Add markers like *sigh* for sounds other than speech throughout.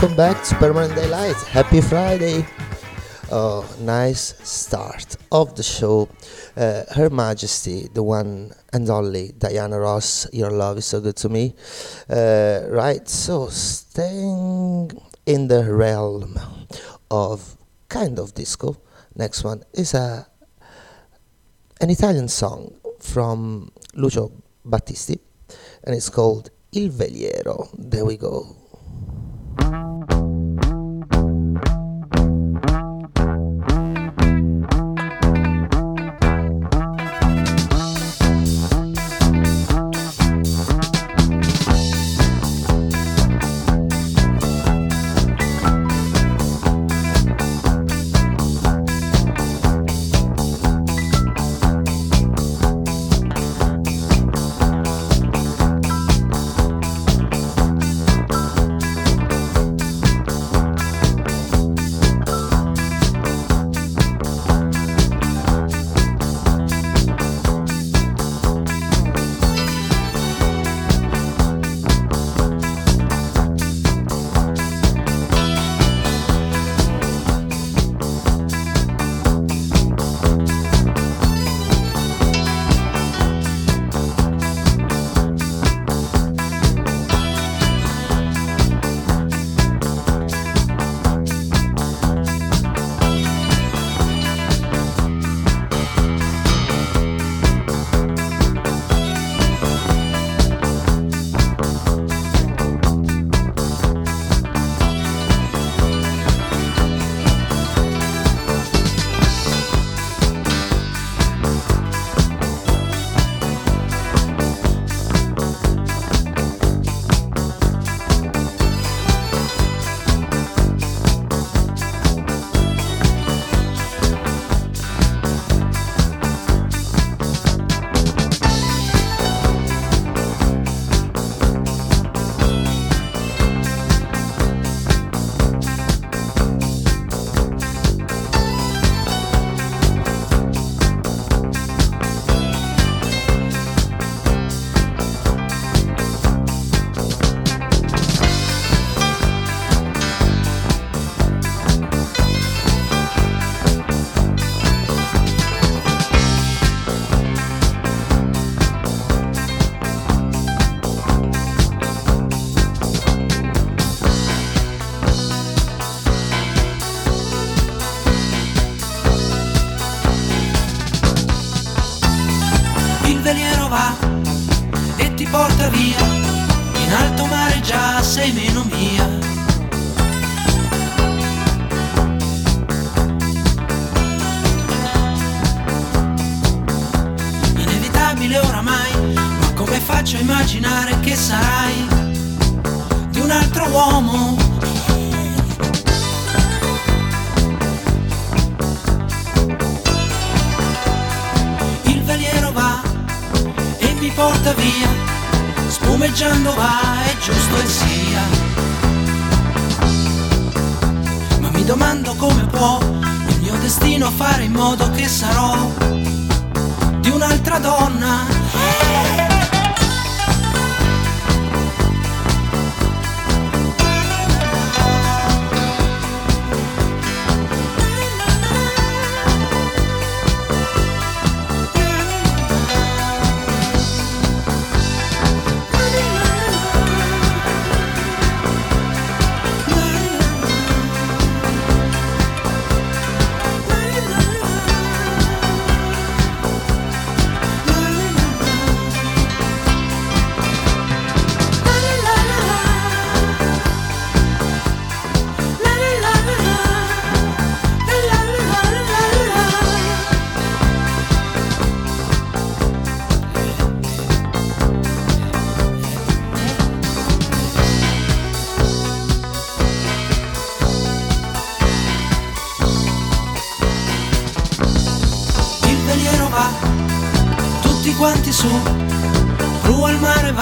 welcome back to Permanent Daylight. Happy Friday! Oh, nice start of the show. Uh, Her Majesty, the one and only Diana Ross, Your Love is So Good to Me. Uh, right, so staying in the realm of kind of disco, next one is a an Italian song from Lucio Battisti and it's called Il Veliero. There we go. su, ruo al mare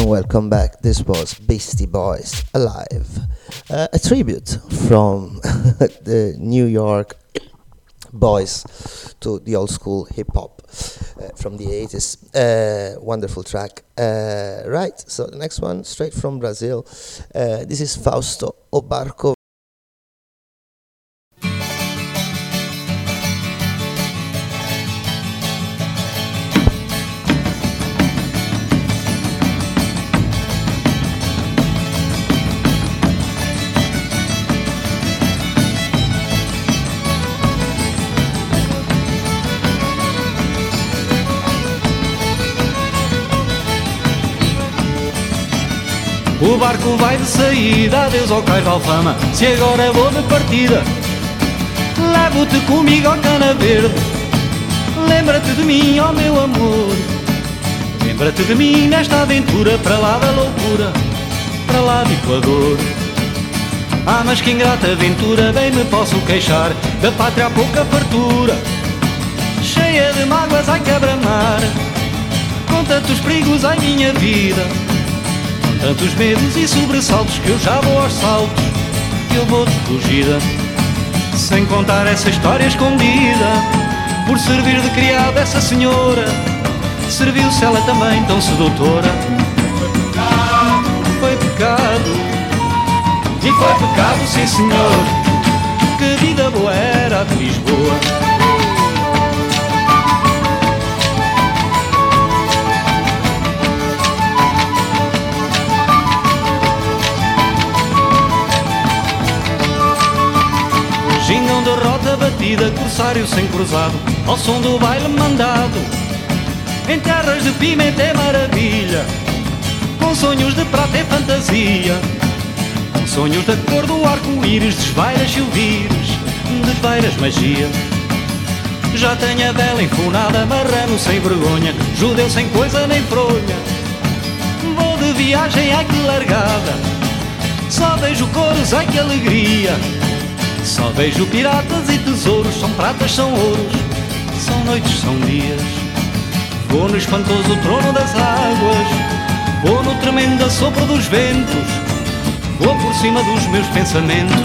welcome back. This was Beastie Boys Alive, uh, a tribute from *laughs* the New York boys to the old school hip hop uh, from the 80s. Uh, wonderful track. Uh, right, so the next one, straight from Brazil. Uh, this is Fausto O Barco ao cais de alfama. Se agora vou de partida Levo-te comigo ao cana verde. Lembra-te de mim, ó oh meu amor. Lembra-te de mim nesta aventura Para lá da loucura, para lá do Equador. Ah, mas que ingrata aventura Bem me posso queixar. Da pátria há pouca fartura Cheia de mágoas, ai quebra-mar. Com tantos perigos, ai minha vida Tantos medos e sobressaltos que eu já vou aos saltos. Que eu vou de fugida Sem contar essa história escondida Por servir de criada essa senhora Serviu-se ela também tão sedutora. Foi pecado E foi pecado, sim senhor. Que vida boa era de Lisboa batida, corsário sem cruzado, ao som do baile mandado. Em terras de pimenta é maravilha, com sonhos de prata e fantasia. Com sonhos da cor do arco-íris, desvairas silvires, desvairas magia. Já tenho a bela enfunada, marrano sem vergonha, judeu sem coisa nem fronha. Vou de viagem, ai que largada, só vejo cores, ai que alegria. Só vejo piratas e tesouros, são pratas, são ouros, são noites, são dias. Vou no espantoso trono das águas, vou no tremendo sopro dos ventos, vou por cima dos meus pensamentos.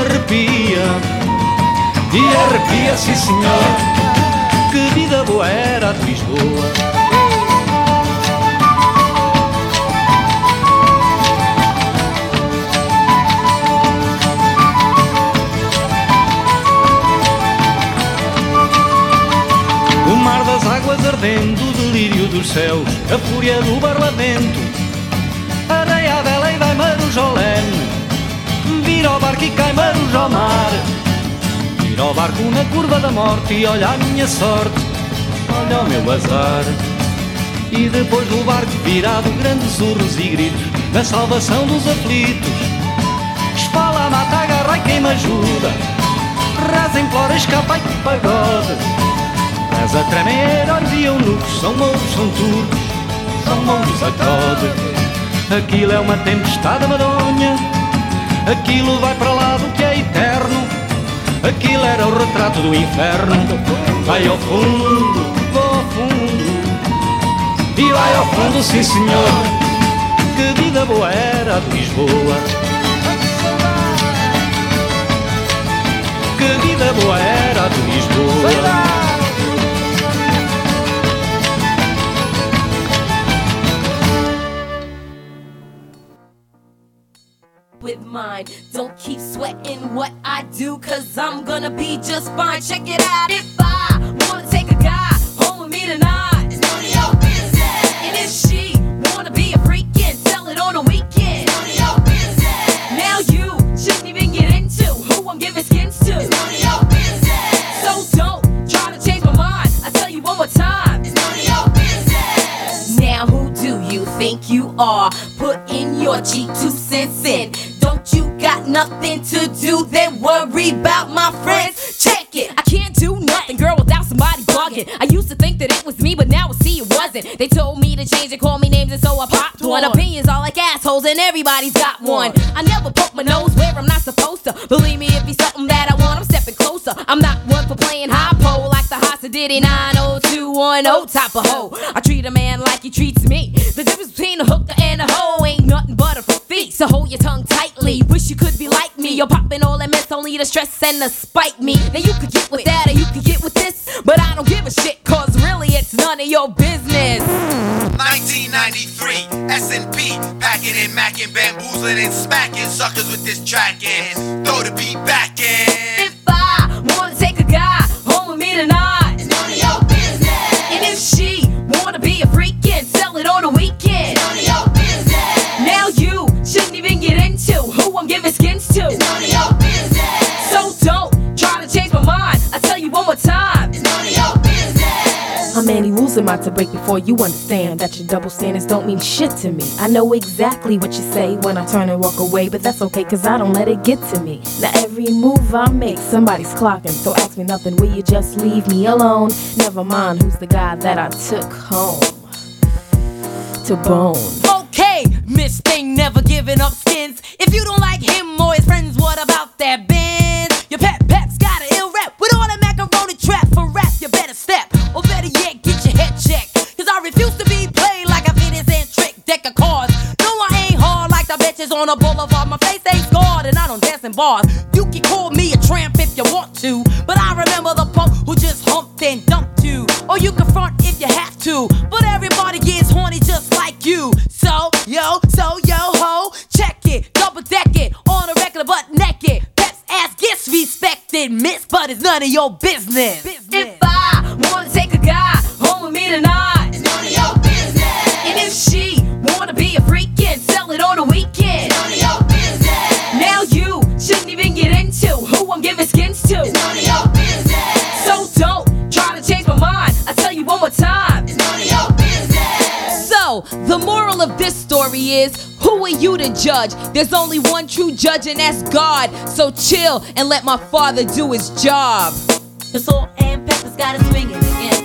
Arrepia, e arrepia, sim senhor, que vida boa era a Lisboa. Águas ardendo, o delírio dos céus, a fúria do barlamento. Areia a vela e vai marujolene, vira ao barco e cai marujo ao mar. Vira ao barco na curva da morte e olha a minha sorte, olha o meu azar. E depois do barco virado, grandes urros e gritos, na salvação dos aflitos. Espala, mata, agarra e quem me ajuda, reza implora, escapa e pagode. Mas a tremer, olhos e eunucos, são mouros, são turcos, são mouros a code. Aquilo é uma tempestade madonha, aquilo vai para lá do que é eterno. Aquilo era o retrato do inferno. Vai ao fundo, vou ao fundo. E vai ao fundo, sim senhor. Que vida boa era de Lisboa. que vida boa era de Lisboa. Don't keep sweating what I do, cause I'm gonna be just fine. Check it out if I never poke my nose where I'm not supposed to. Believe me, if he's something that I want, I'm stepping closer. I'm not one for playing high pole like the Hasa Diddy 90210 type of hoe. I treat a man like he treats me. The difference between a hooker and a hoe ain't nothing but a feet. So hold your tongue tightly. Wish you could be like me. You're popping all that mess, only to stress and to spite me. Now you could get with that or you could get with this. But I don't give a shit, cause really it's none of your business. 1993, S&P, packing and macking, bamboozling and smacking suckers with this track and throw the beat back in. How many rules am I to break before you understand that your double standards don't mean shit to me? I know exactly what you say when I turn and walk away, but that's okay cause I don't let it get to me. Now every move I make, somebody's clocking, so ask me nothing, will you just leave me alone? Never mind who's the guy that I took home to bone. Okay, Miss Thing never giving up skins. If you don't like him or his friends, what about on a boulevard. My face ain't scarred and I don't dance in bars. You can call me a tramp if you want to, but I remember the punk who just humped and dumped you. Or you can front if you have to, but everybody gets horny just like you. So, yo, so, yo, ho, check it, double deck it, on a regular butt naked. Peps ass gets respected, miss, but it's none of your business. If I wanna take a guy home with me tonight, the moral of this story is. Who are you to judge? There's only one true judge, and that's God. So chill and let my father do his job. The salt and got it swinging again.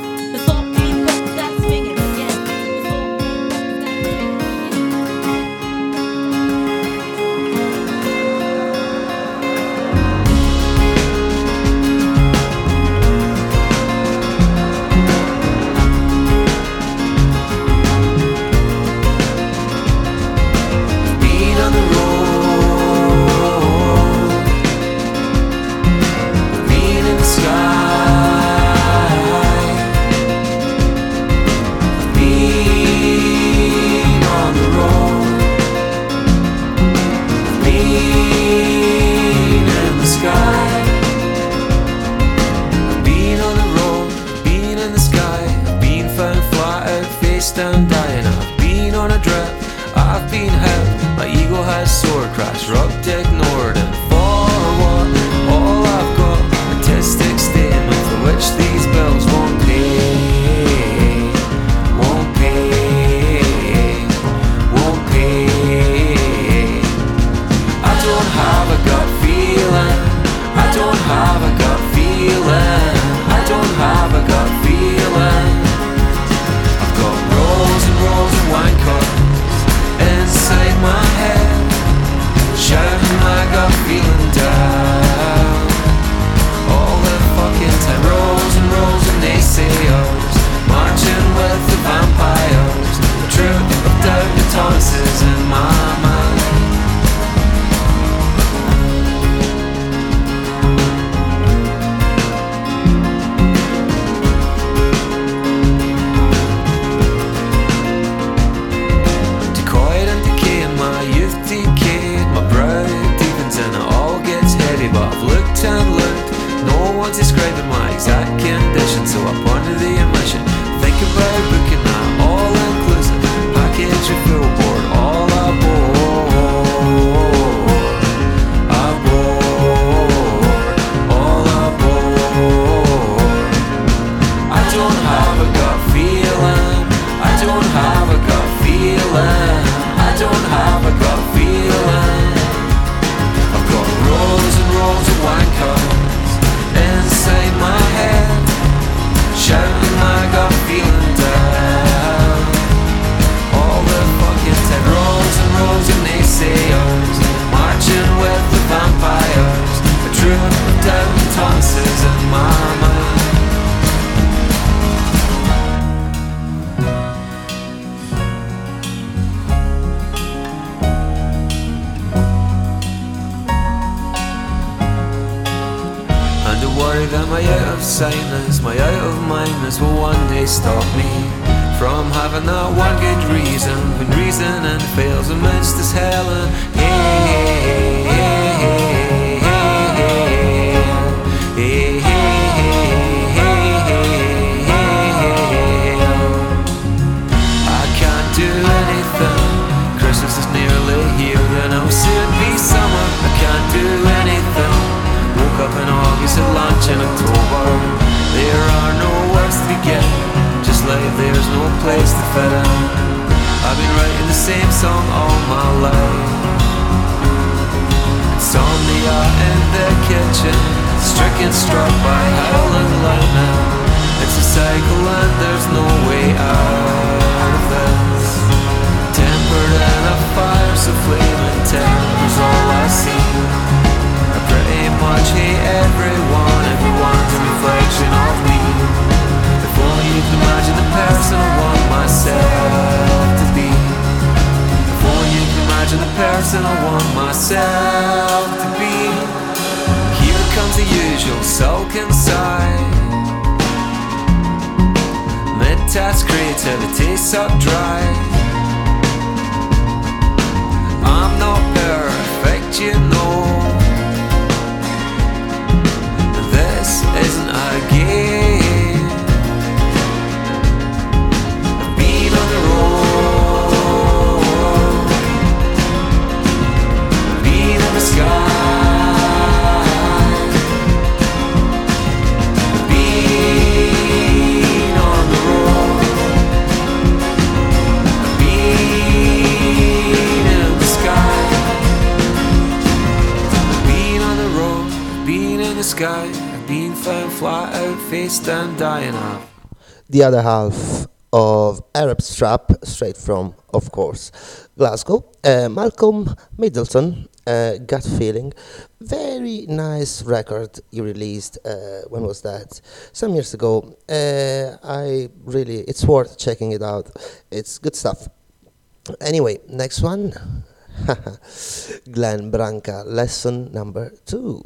Has same song all my life. Insomnia in the kitchen, stricken struck by howling lightning. It's a cycle and there's no way out of this. Tempered in a fire so flaming timbers all I see. I pretty much hate everyone, everyone's a reflection of me. If only you could imagine the person I want myself imagine the person I want myself to be. Here comes the usual sulking sigh. Mid-task creativity sucked dry. I'm not perfect, you know. This isn't a game. Sky, been found flat out, face down, dying the other half of Arab Strap, straight from, of course, Glasgow. Uh, Malcolm Middleton, uh, Gut Feeling. Very nice record you released. Uh, when was that? Some years ago. Uh, I really, it's worth checking it out. It's good stuff. Anyway, next one. *laughs* Glenn Branca, lesson number two.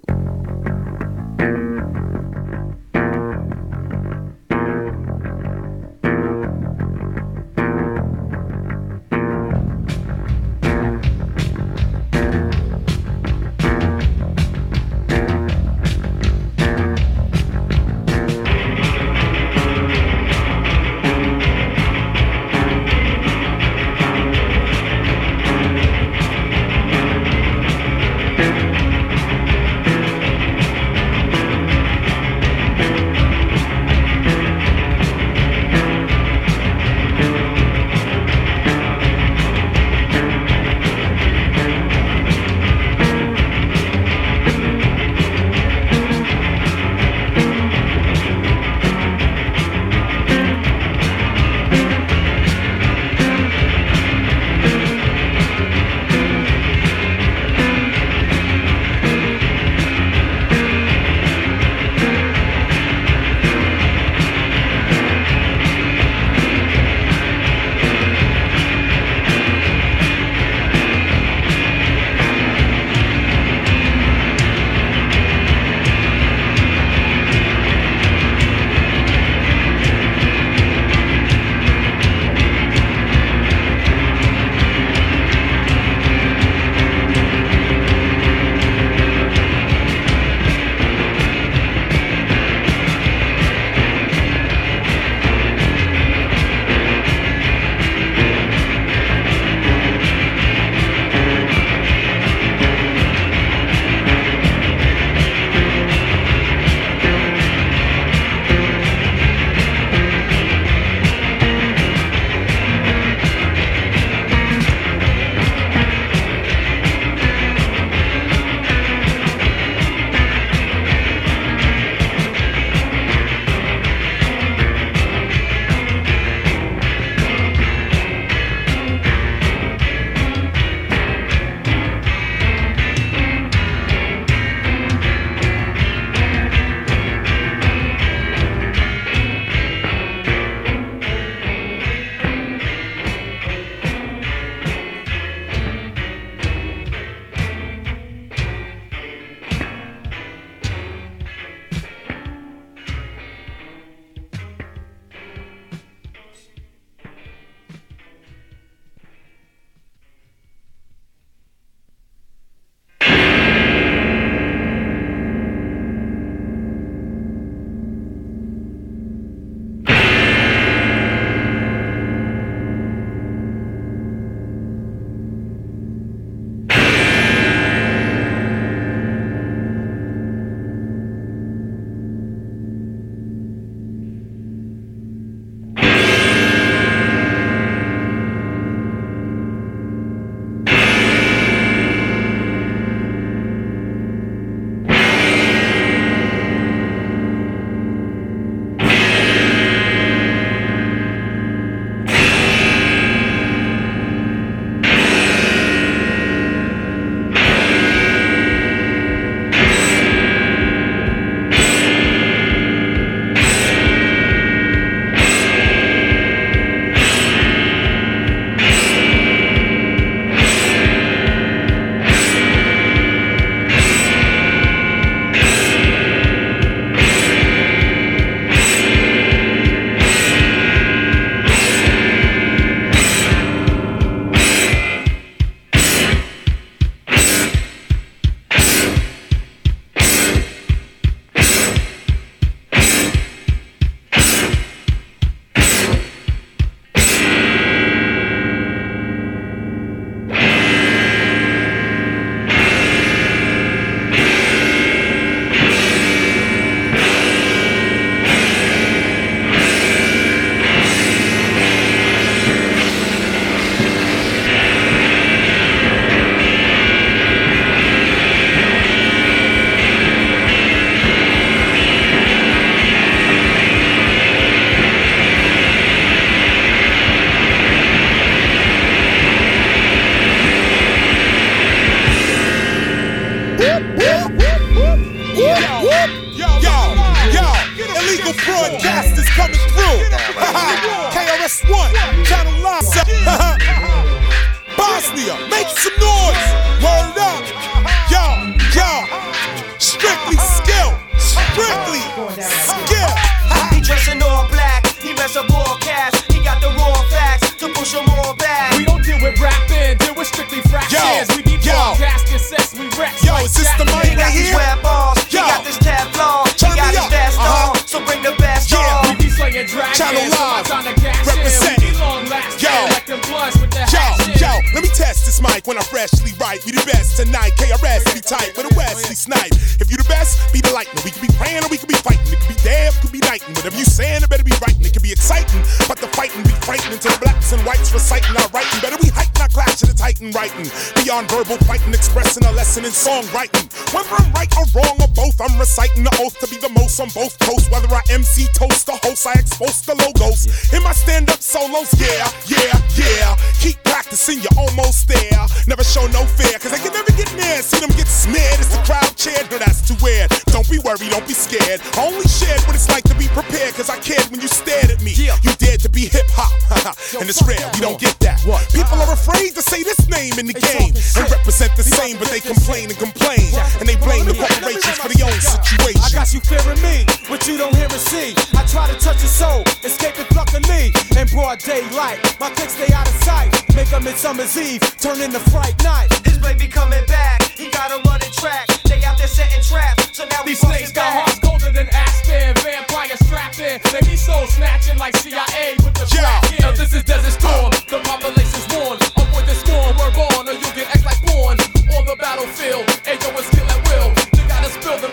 And it's rare, we don't get that. People are afraid to say this name in the game and represent the same, but they complain and complain. And they blame the corporations for their own situation. I got you fearing me, what you don't hear and see. I try to touch your soul, escaping luckily in me, and broad daylight. My clicks stay out of sight, make a midsummer's eve turn into fright night. His baby coming back. He got a running track. They out there setting traps. So now we These snakes got back. hearts colder than Aspen. Vampire strapped in. They be soul snatching like CIA with the Yeah. crack in. Now this is Desert Storm. The population's warned. Avoid the scorn. We're born or you'll get X like porn. On the battlefield. Ayo is kill at will. You gotta spill the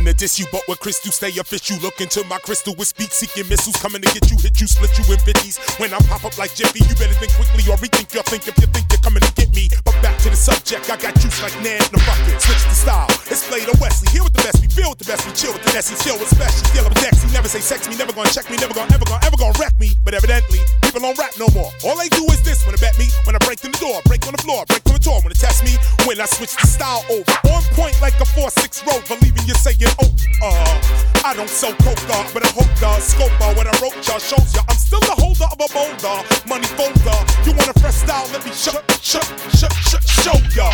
mean to diss you, but with crystal stay official. Look into my crystal with speak, seeking missiles coming to get you, hit you, split you in 50s. When I pop up like Jiffy, you better think quickly or rethink your think if you think you're coming to get me. But back to the subject, I got juice like Nan in a bucket. Switch the style, it's played on Wesley. Here with the best, we feel with the best, we chill with the Nessie, chill with special. Deal with Dex, he never say sex me, never gonna check me, never gonna, ever gonna, ever gonna wreck me. But evidently, people don't rap no more. All they do is this when they bet me, when I break in the door, break on the floor, break on the door, when they test me, when I switch the style over. On point like a 4-6 road, believing you're saying, oh, uh, I don't sell coke, dog, but I hope the scope uh, what I wrote y'all shows ya. I'm still the holder of a boulder, money folder. You want a fresh style? Let me show, show, show, show, show ya.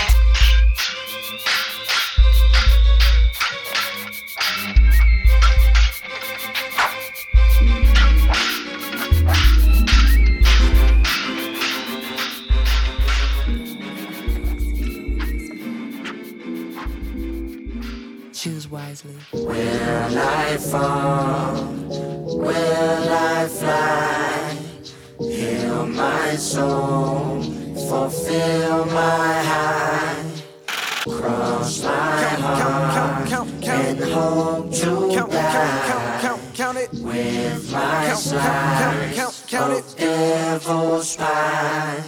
Wisely. Will I fall? Will I fly? Heal my soul, fulfill my high. Cross my heart and hope to die Count it, with my count, slice count, count it. of devil's pie.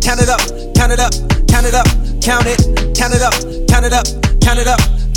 Count it up, count it up, count it up, count it, count it up, count it up, count it up,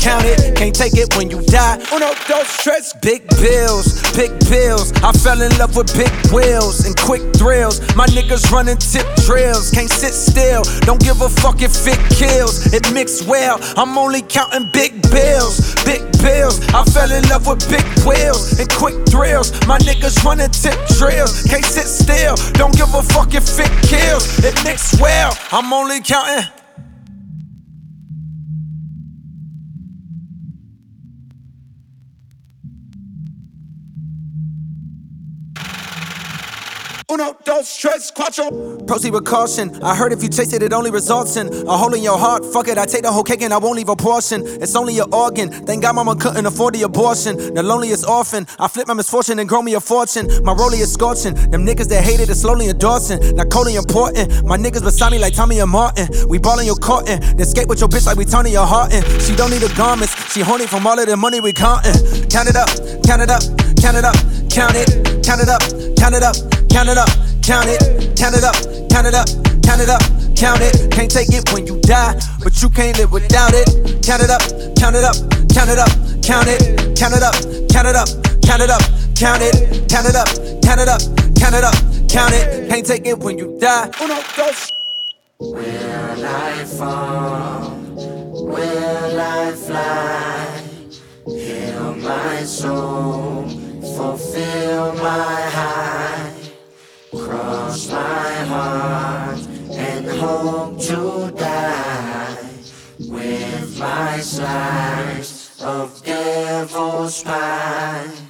count it. Can't take it when you die. Uno, dos, tres. Big bills, big bills. I fell in love with big wheels and quick thrills. My niggas running tip drills, can't sit still. Don't give a fuck if it kills. It mix well. I'm only counting big bills, big bills. I fell in love with big wheels and quick thrills. My niggas running tip drills, can't sit still. Don't give a fuck if it kills. It mix well. I'm only counting. Uno, dos, tres, cuatro. Proceed with caution. I heard if you chase it, it only results in a hole in your heart. Fuck it, I take the whole cake and I won't leave a portion. It's only your organ. Thank God mama couldn't afford the abortion. The loneliest orphan. I flip my misfortune and grow me a fortune. My rollie is scorching. Them niggas that hated it slowly endorsing. Not coldly important. My niggas beside me like Tommy and Martin. We ballin' your cotton. Then skate with your bitch like we turning your heart in. She don't need the garments. She horny from all of the money we countin'. Count it up, count it up, count it up, count it, count it up, count it up, count it up, count it, count it up, count it up, count it up, count it. Can't take it when you die, but you can't live without it. Count it up, count it up, count it up, count it, count it up, count it up, count it up, count it, count it up, count it up, count it up, count it. Can't take it when you die. Uno, dos. Will I fall? Will I fly? Heal my soul, fulfill my high, cross my heart and hope to die with my slice of devil's pie.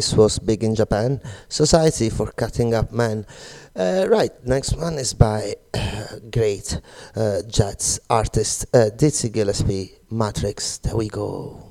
This was big in Japan. Society for Cutting Up Men. Uh, right, next one is by *coughs* great uh, jazz artist uh, Dizzy Gillespie, Matrix. There we go.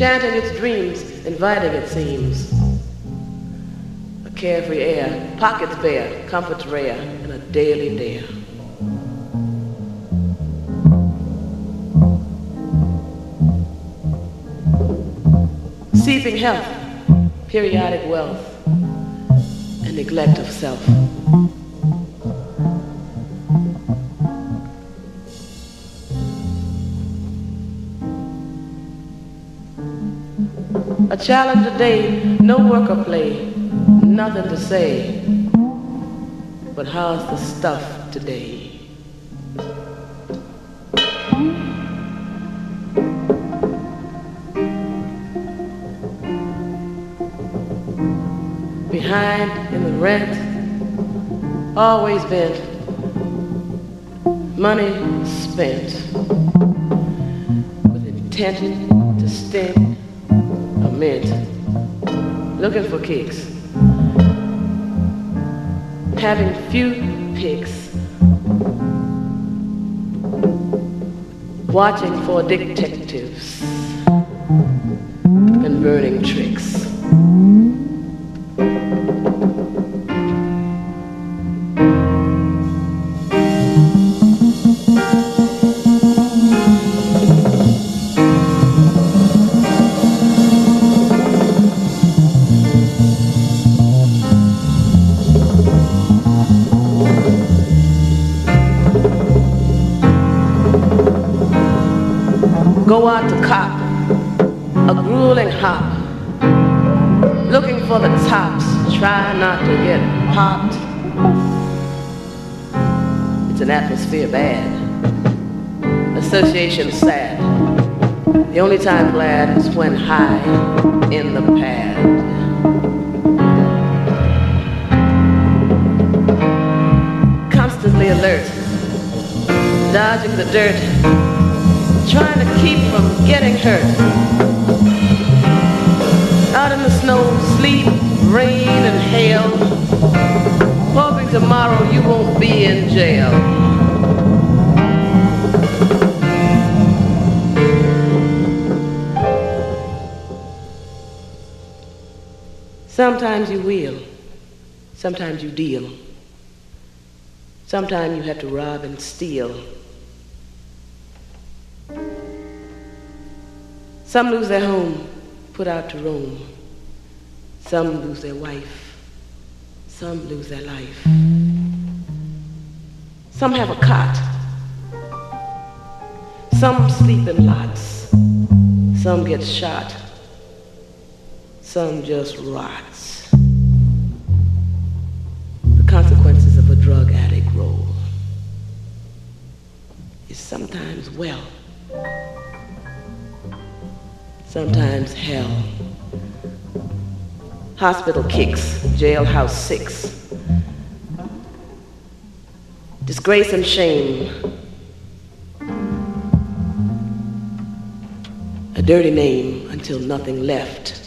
Enchanting its dreams, inviting it seems. A carefree air, pockets bare, comforts rare, and a daily dare. Seeping health, periodic wealth, and neglect of self. A challenge a day, no work or play, nothing to say. But how's the stuff today? Behind in the rent, always bent, money spent with intent to sting a mint, looking for kicks, having few picks, watching for detectives. And burning tricks. Atmosphere bad, association sad. The only time glad is when high in the pad. Constantly alert, dodging the dirt, trying to keep from getting hurt. Out in the snow, sleet, rain, and hail, hoping tomorrow you won't be in jail. Sometimes you wheel, sometimes you deal, sometimes you have to rob and steal. Some lose their home, put out to roam. Some lose their wife. Some lose their life. Some have a cot. Some sleep in lots. Some get shot. Some just rots. The consequences of a drug addict role is sometimes well sometimes hell. Hospital kicks, jailhouse six. Disgrace and shame. A dirty name until nothing left.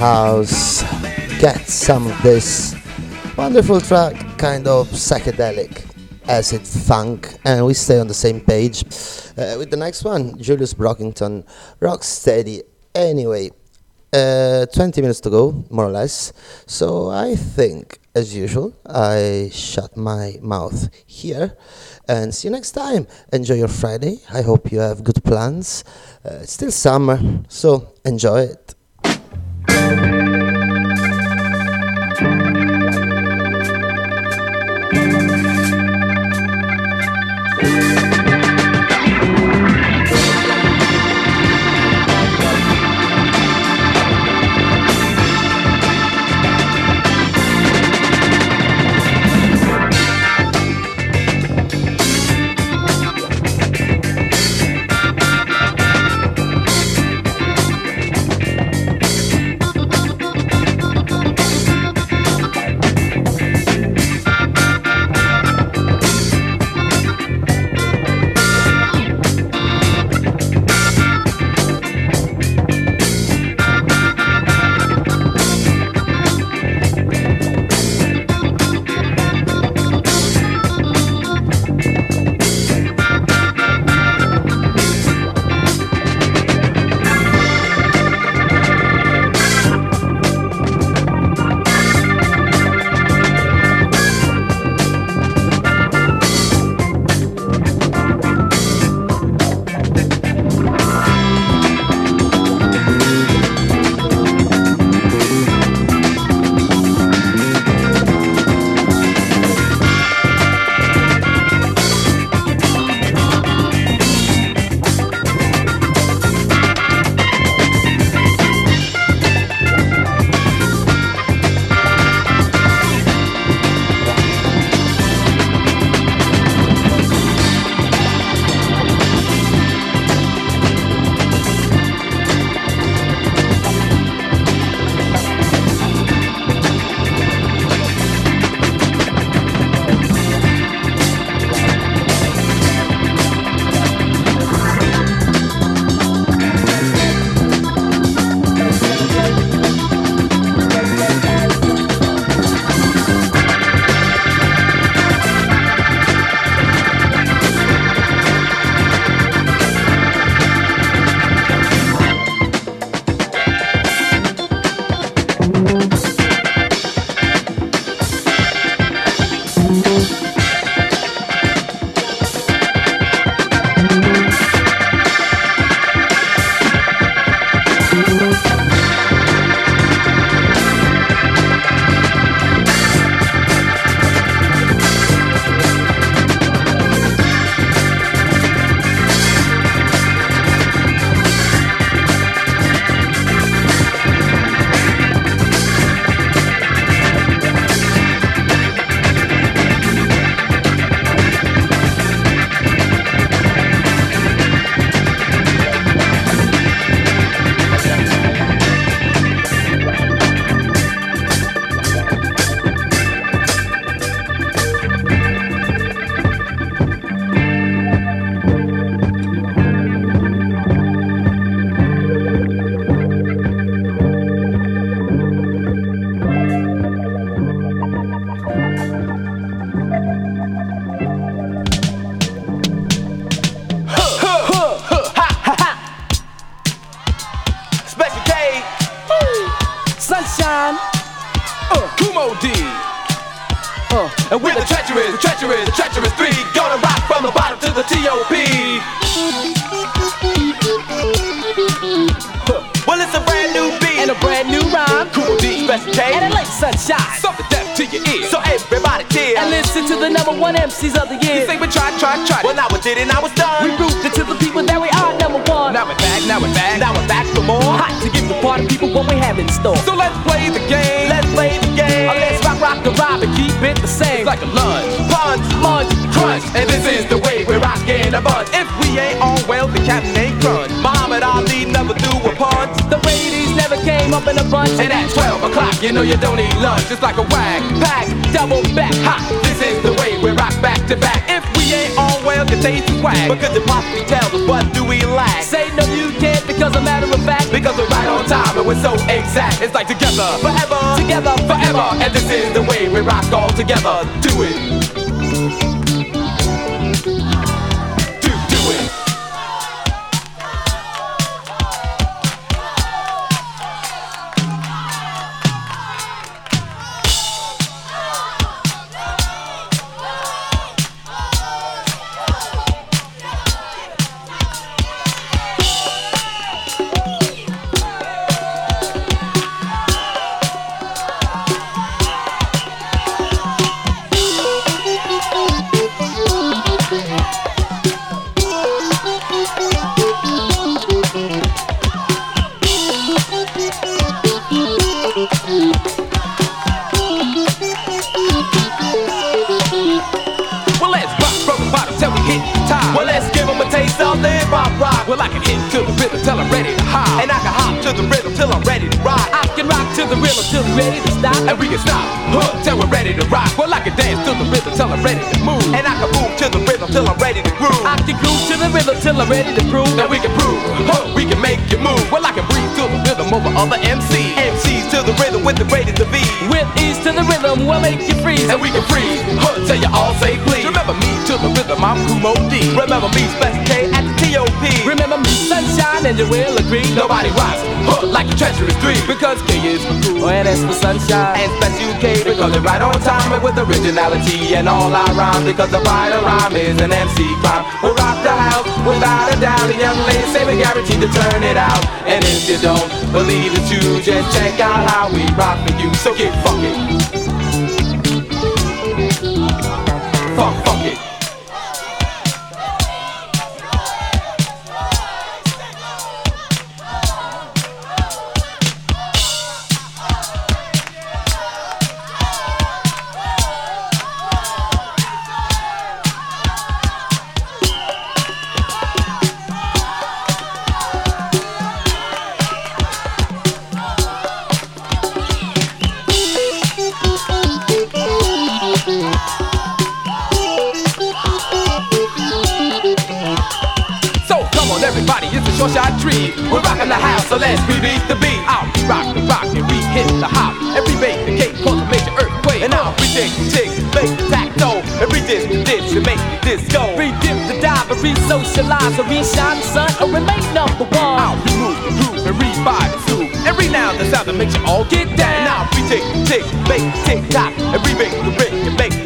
house, get some of this wonderful track, kind of psychedelic acid funk, and we stay on the same page uh, with the next one, Julius Brockington, rock steady. Anyway, uh, 20 minutes to go, more or less. So I think, as usual, I shut my mouth here and see you next time. Enjoy your Friday. I hope you have good plans. Uh, it's still summer, so enjoy it. Thank you. Could you possibly tell us what do we lack? Say no, you can't because a matter of fact. Because we're right on time and we're so exact. It's like together, forever, Together, forever. And this is the way we rock all together. To the rhythm till I'm ready to rock. I can rock to the rhythm till we're ready to stop. And we can stop, huh, till we're ready to rock. Well, I can dance to the rhythm till I'm ready to move. And I can move to the rhythm till I'm ready to groove. I can groove to the rhythm till I'm ready to prove. Now we can prove, huh, we can make you move. Well, I can breathe to the rhythm over other MCs. MCs to the rhythm with the greatest of ease. With ease to the rhythm, we'll make you freeze. And we can freeze, huh, till you all say please. Remember me to the rhythm, I'm Kool Moe Dee. Remember me, Special K Remember me, sunshine, and you will agree. Nobody rocks, huh, like a treacherous three. Because K is for cool. And that's for sunshine. And Special K because they're right on time and with originality and all our rhymes. Because the right rhyme is an MC crime. We'll rock the house without a doubt. The young lady say we guaranteed to turn it out. And if you don't believe it, you just check out how we rock for you. So get funky. Funk, funk so let's beat the beat. Out, rock the rock and we hit the hop. And we the cake cause a major earthquake. And now we tick, tick, make the tac-toe. And we dish, dish, and make the disco. We dip the dive and we socialize and we shine the sun or remain number one. We move the groove and revive the groove. And renown the sound that makes you all get down. Now we tick, tick, make the tick tock. And we the brick and make the.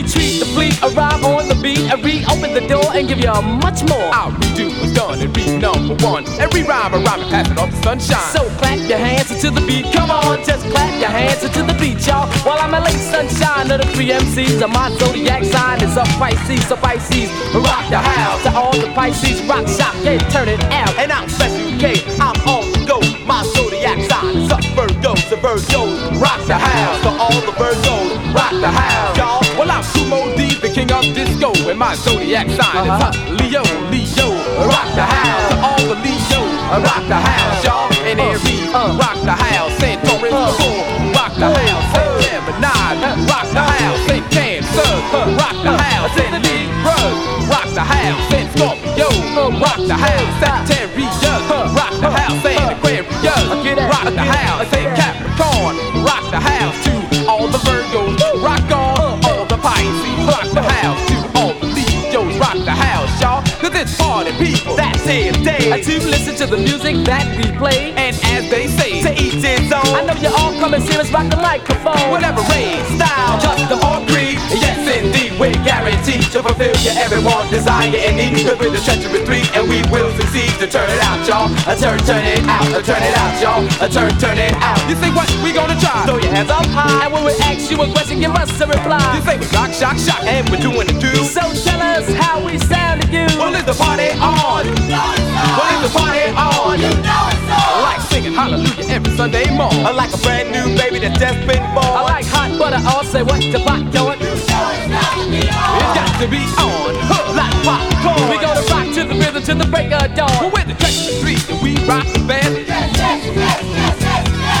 Retreat the fleet, arrive on the beat, and reopen the door and give you much more. I'll redo what's done and be number one. Every rhyme, a rhyme, and pass it off to sunshine. So clap your hands into the beat. Come on, just clap your hands into the beat, y'all. While I'm a late sunshine of the three MCs, and my zodiac sign is a Pisces, so Pisces rock the house. To all the Pisces, rock shop, yeah, turn it out. And I'm Special K, I'm Virgos, the Virgos rock the house. To all the Virgos, rock the house, y'all. Well, I'm Kool Moe Dee, the king of disco, and my zodiac sign is up Leo, Leo, rock the house. To all the Leos, rock the house, y'all. And uh, Aries, uh. rock the house. Taurus, uh. rock the house. And Gemini, rock the house. And Cancer, rock the house. And Libra, rock the house. And Scorpio, rock the house. Sagittarius, I say Capricorn, rock the house to all the Virgos, rock on all the Pisces, rock the house to all the Leos, rock the house, y'all, cause it's party people, that's it day. To listen to the music that we play, and as they say, to each his own. I know you all come and see us rock the microphone, whatever race, style, custom or creed, yes indeed we guarantee to fulfill your every want, desire, and need. Cause we're the Treacherous Three, and we will succeed to turn it out, y'all. A turn, turn it out, a turn it out, y'all. A turn, turn it out. You think what? We gonna try. Throw your hands up high. And when we ask you a question, give us a reply. You say we rock, shock, shock, and we're doing it too. So tell us how we sound to you. Well, is the party on? Well, is the party on? You know it's I like singing hallelujah every Sunday morning. I like a brand new baby that's just been born. I like hot butter, all say what the pot going. It's got to be on, huh, like popcorn. We gonna rock to the rhythm to the break of dawn. Well, we're the Treacherous Three and we rock the band.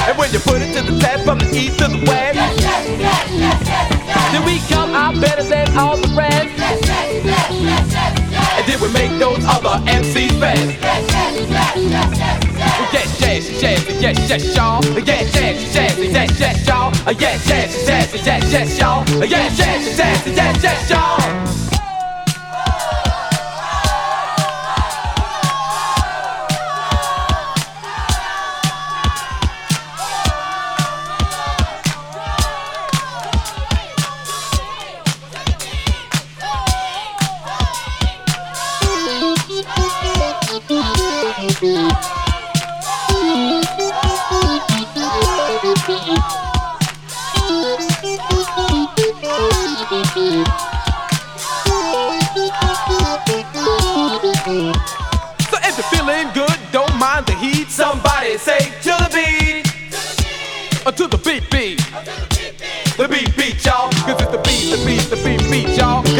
And when you put it to the test from the east to the west, Yes, yes, yes, yes, yes. then we come out better than all the rest. And then we make those other MCs fast. Yes, yes, yes, yes, yes, y'all. Yes, yes, yes, yes, yes, y'all. Yes, yes, yes, yes, yes, y'all. Yes, yes, yes, yes, yes, y'all.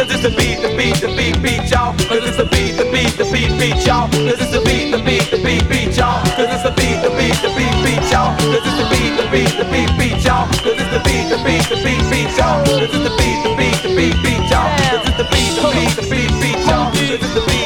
Cause it's the beat, the beat, the beat beat y'all. Cause it's the beat, the beat, the beat beat y'all. Cause it's the beat, the beat, the beat beat y'all. Cause it's the beat, the beat, the beat beat y'all. Cause it's the beat, the beat, the beat beat y'all. Cause it's the beat, the beat, the beat beat y'all. Cause it's the beat, the beat, the beat beat y'all. Cause it's the beat, the beat, the beat beat y'all. Cause it's the beat,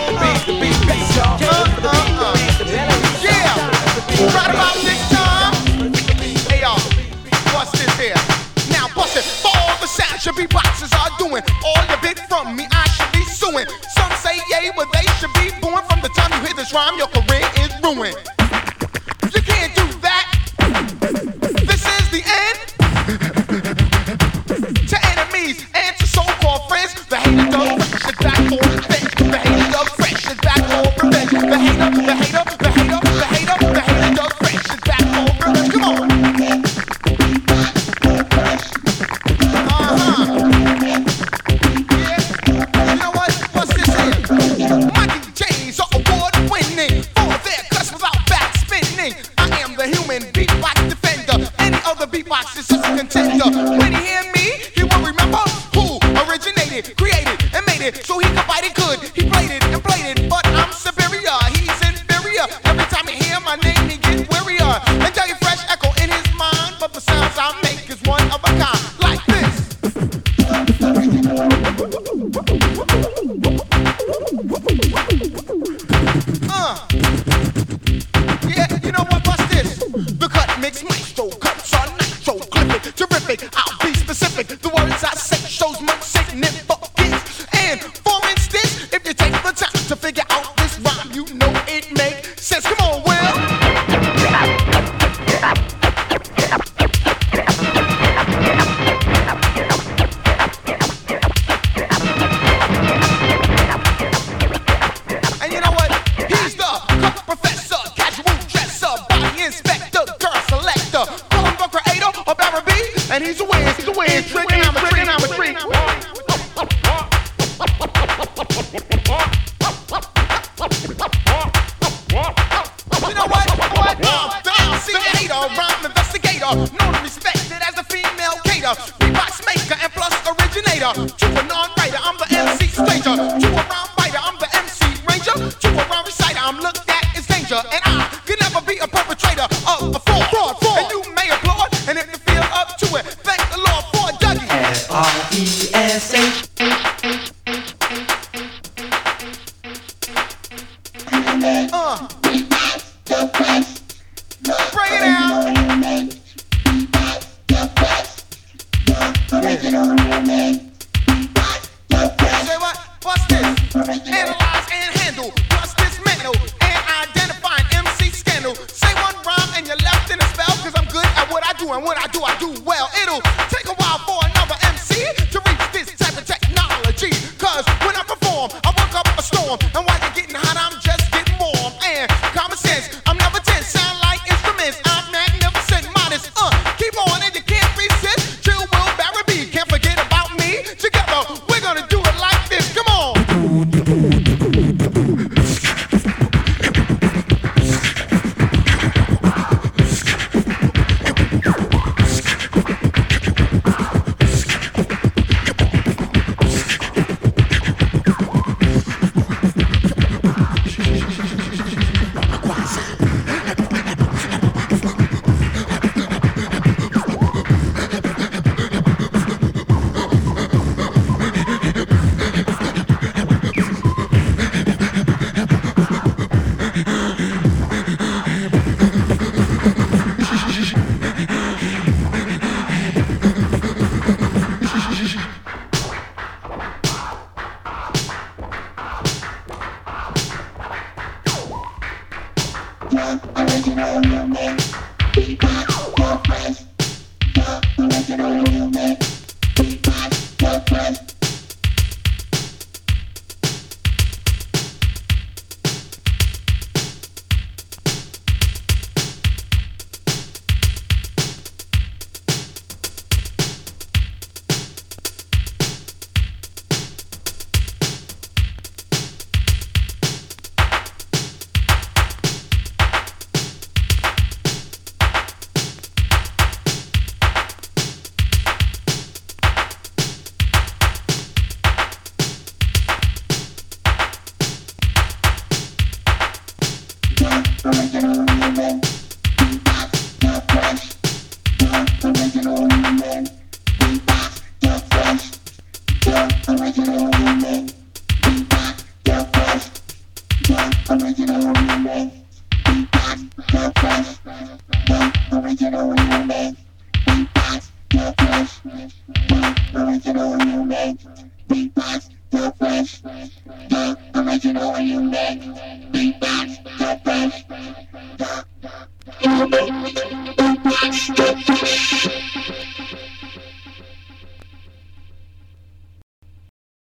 Say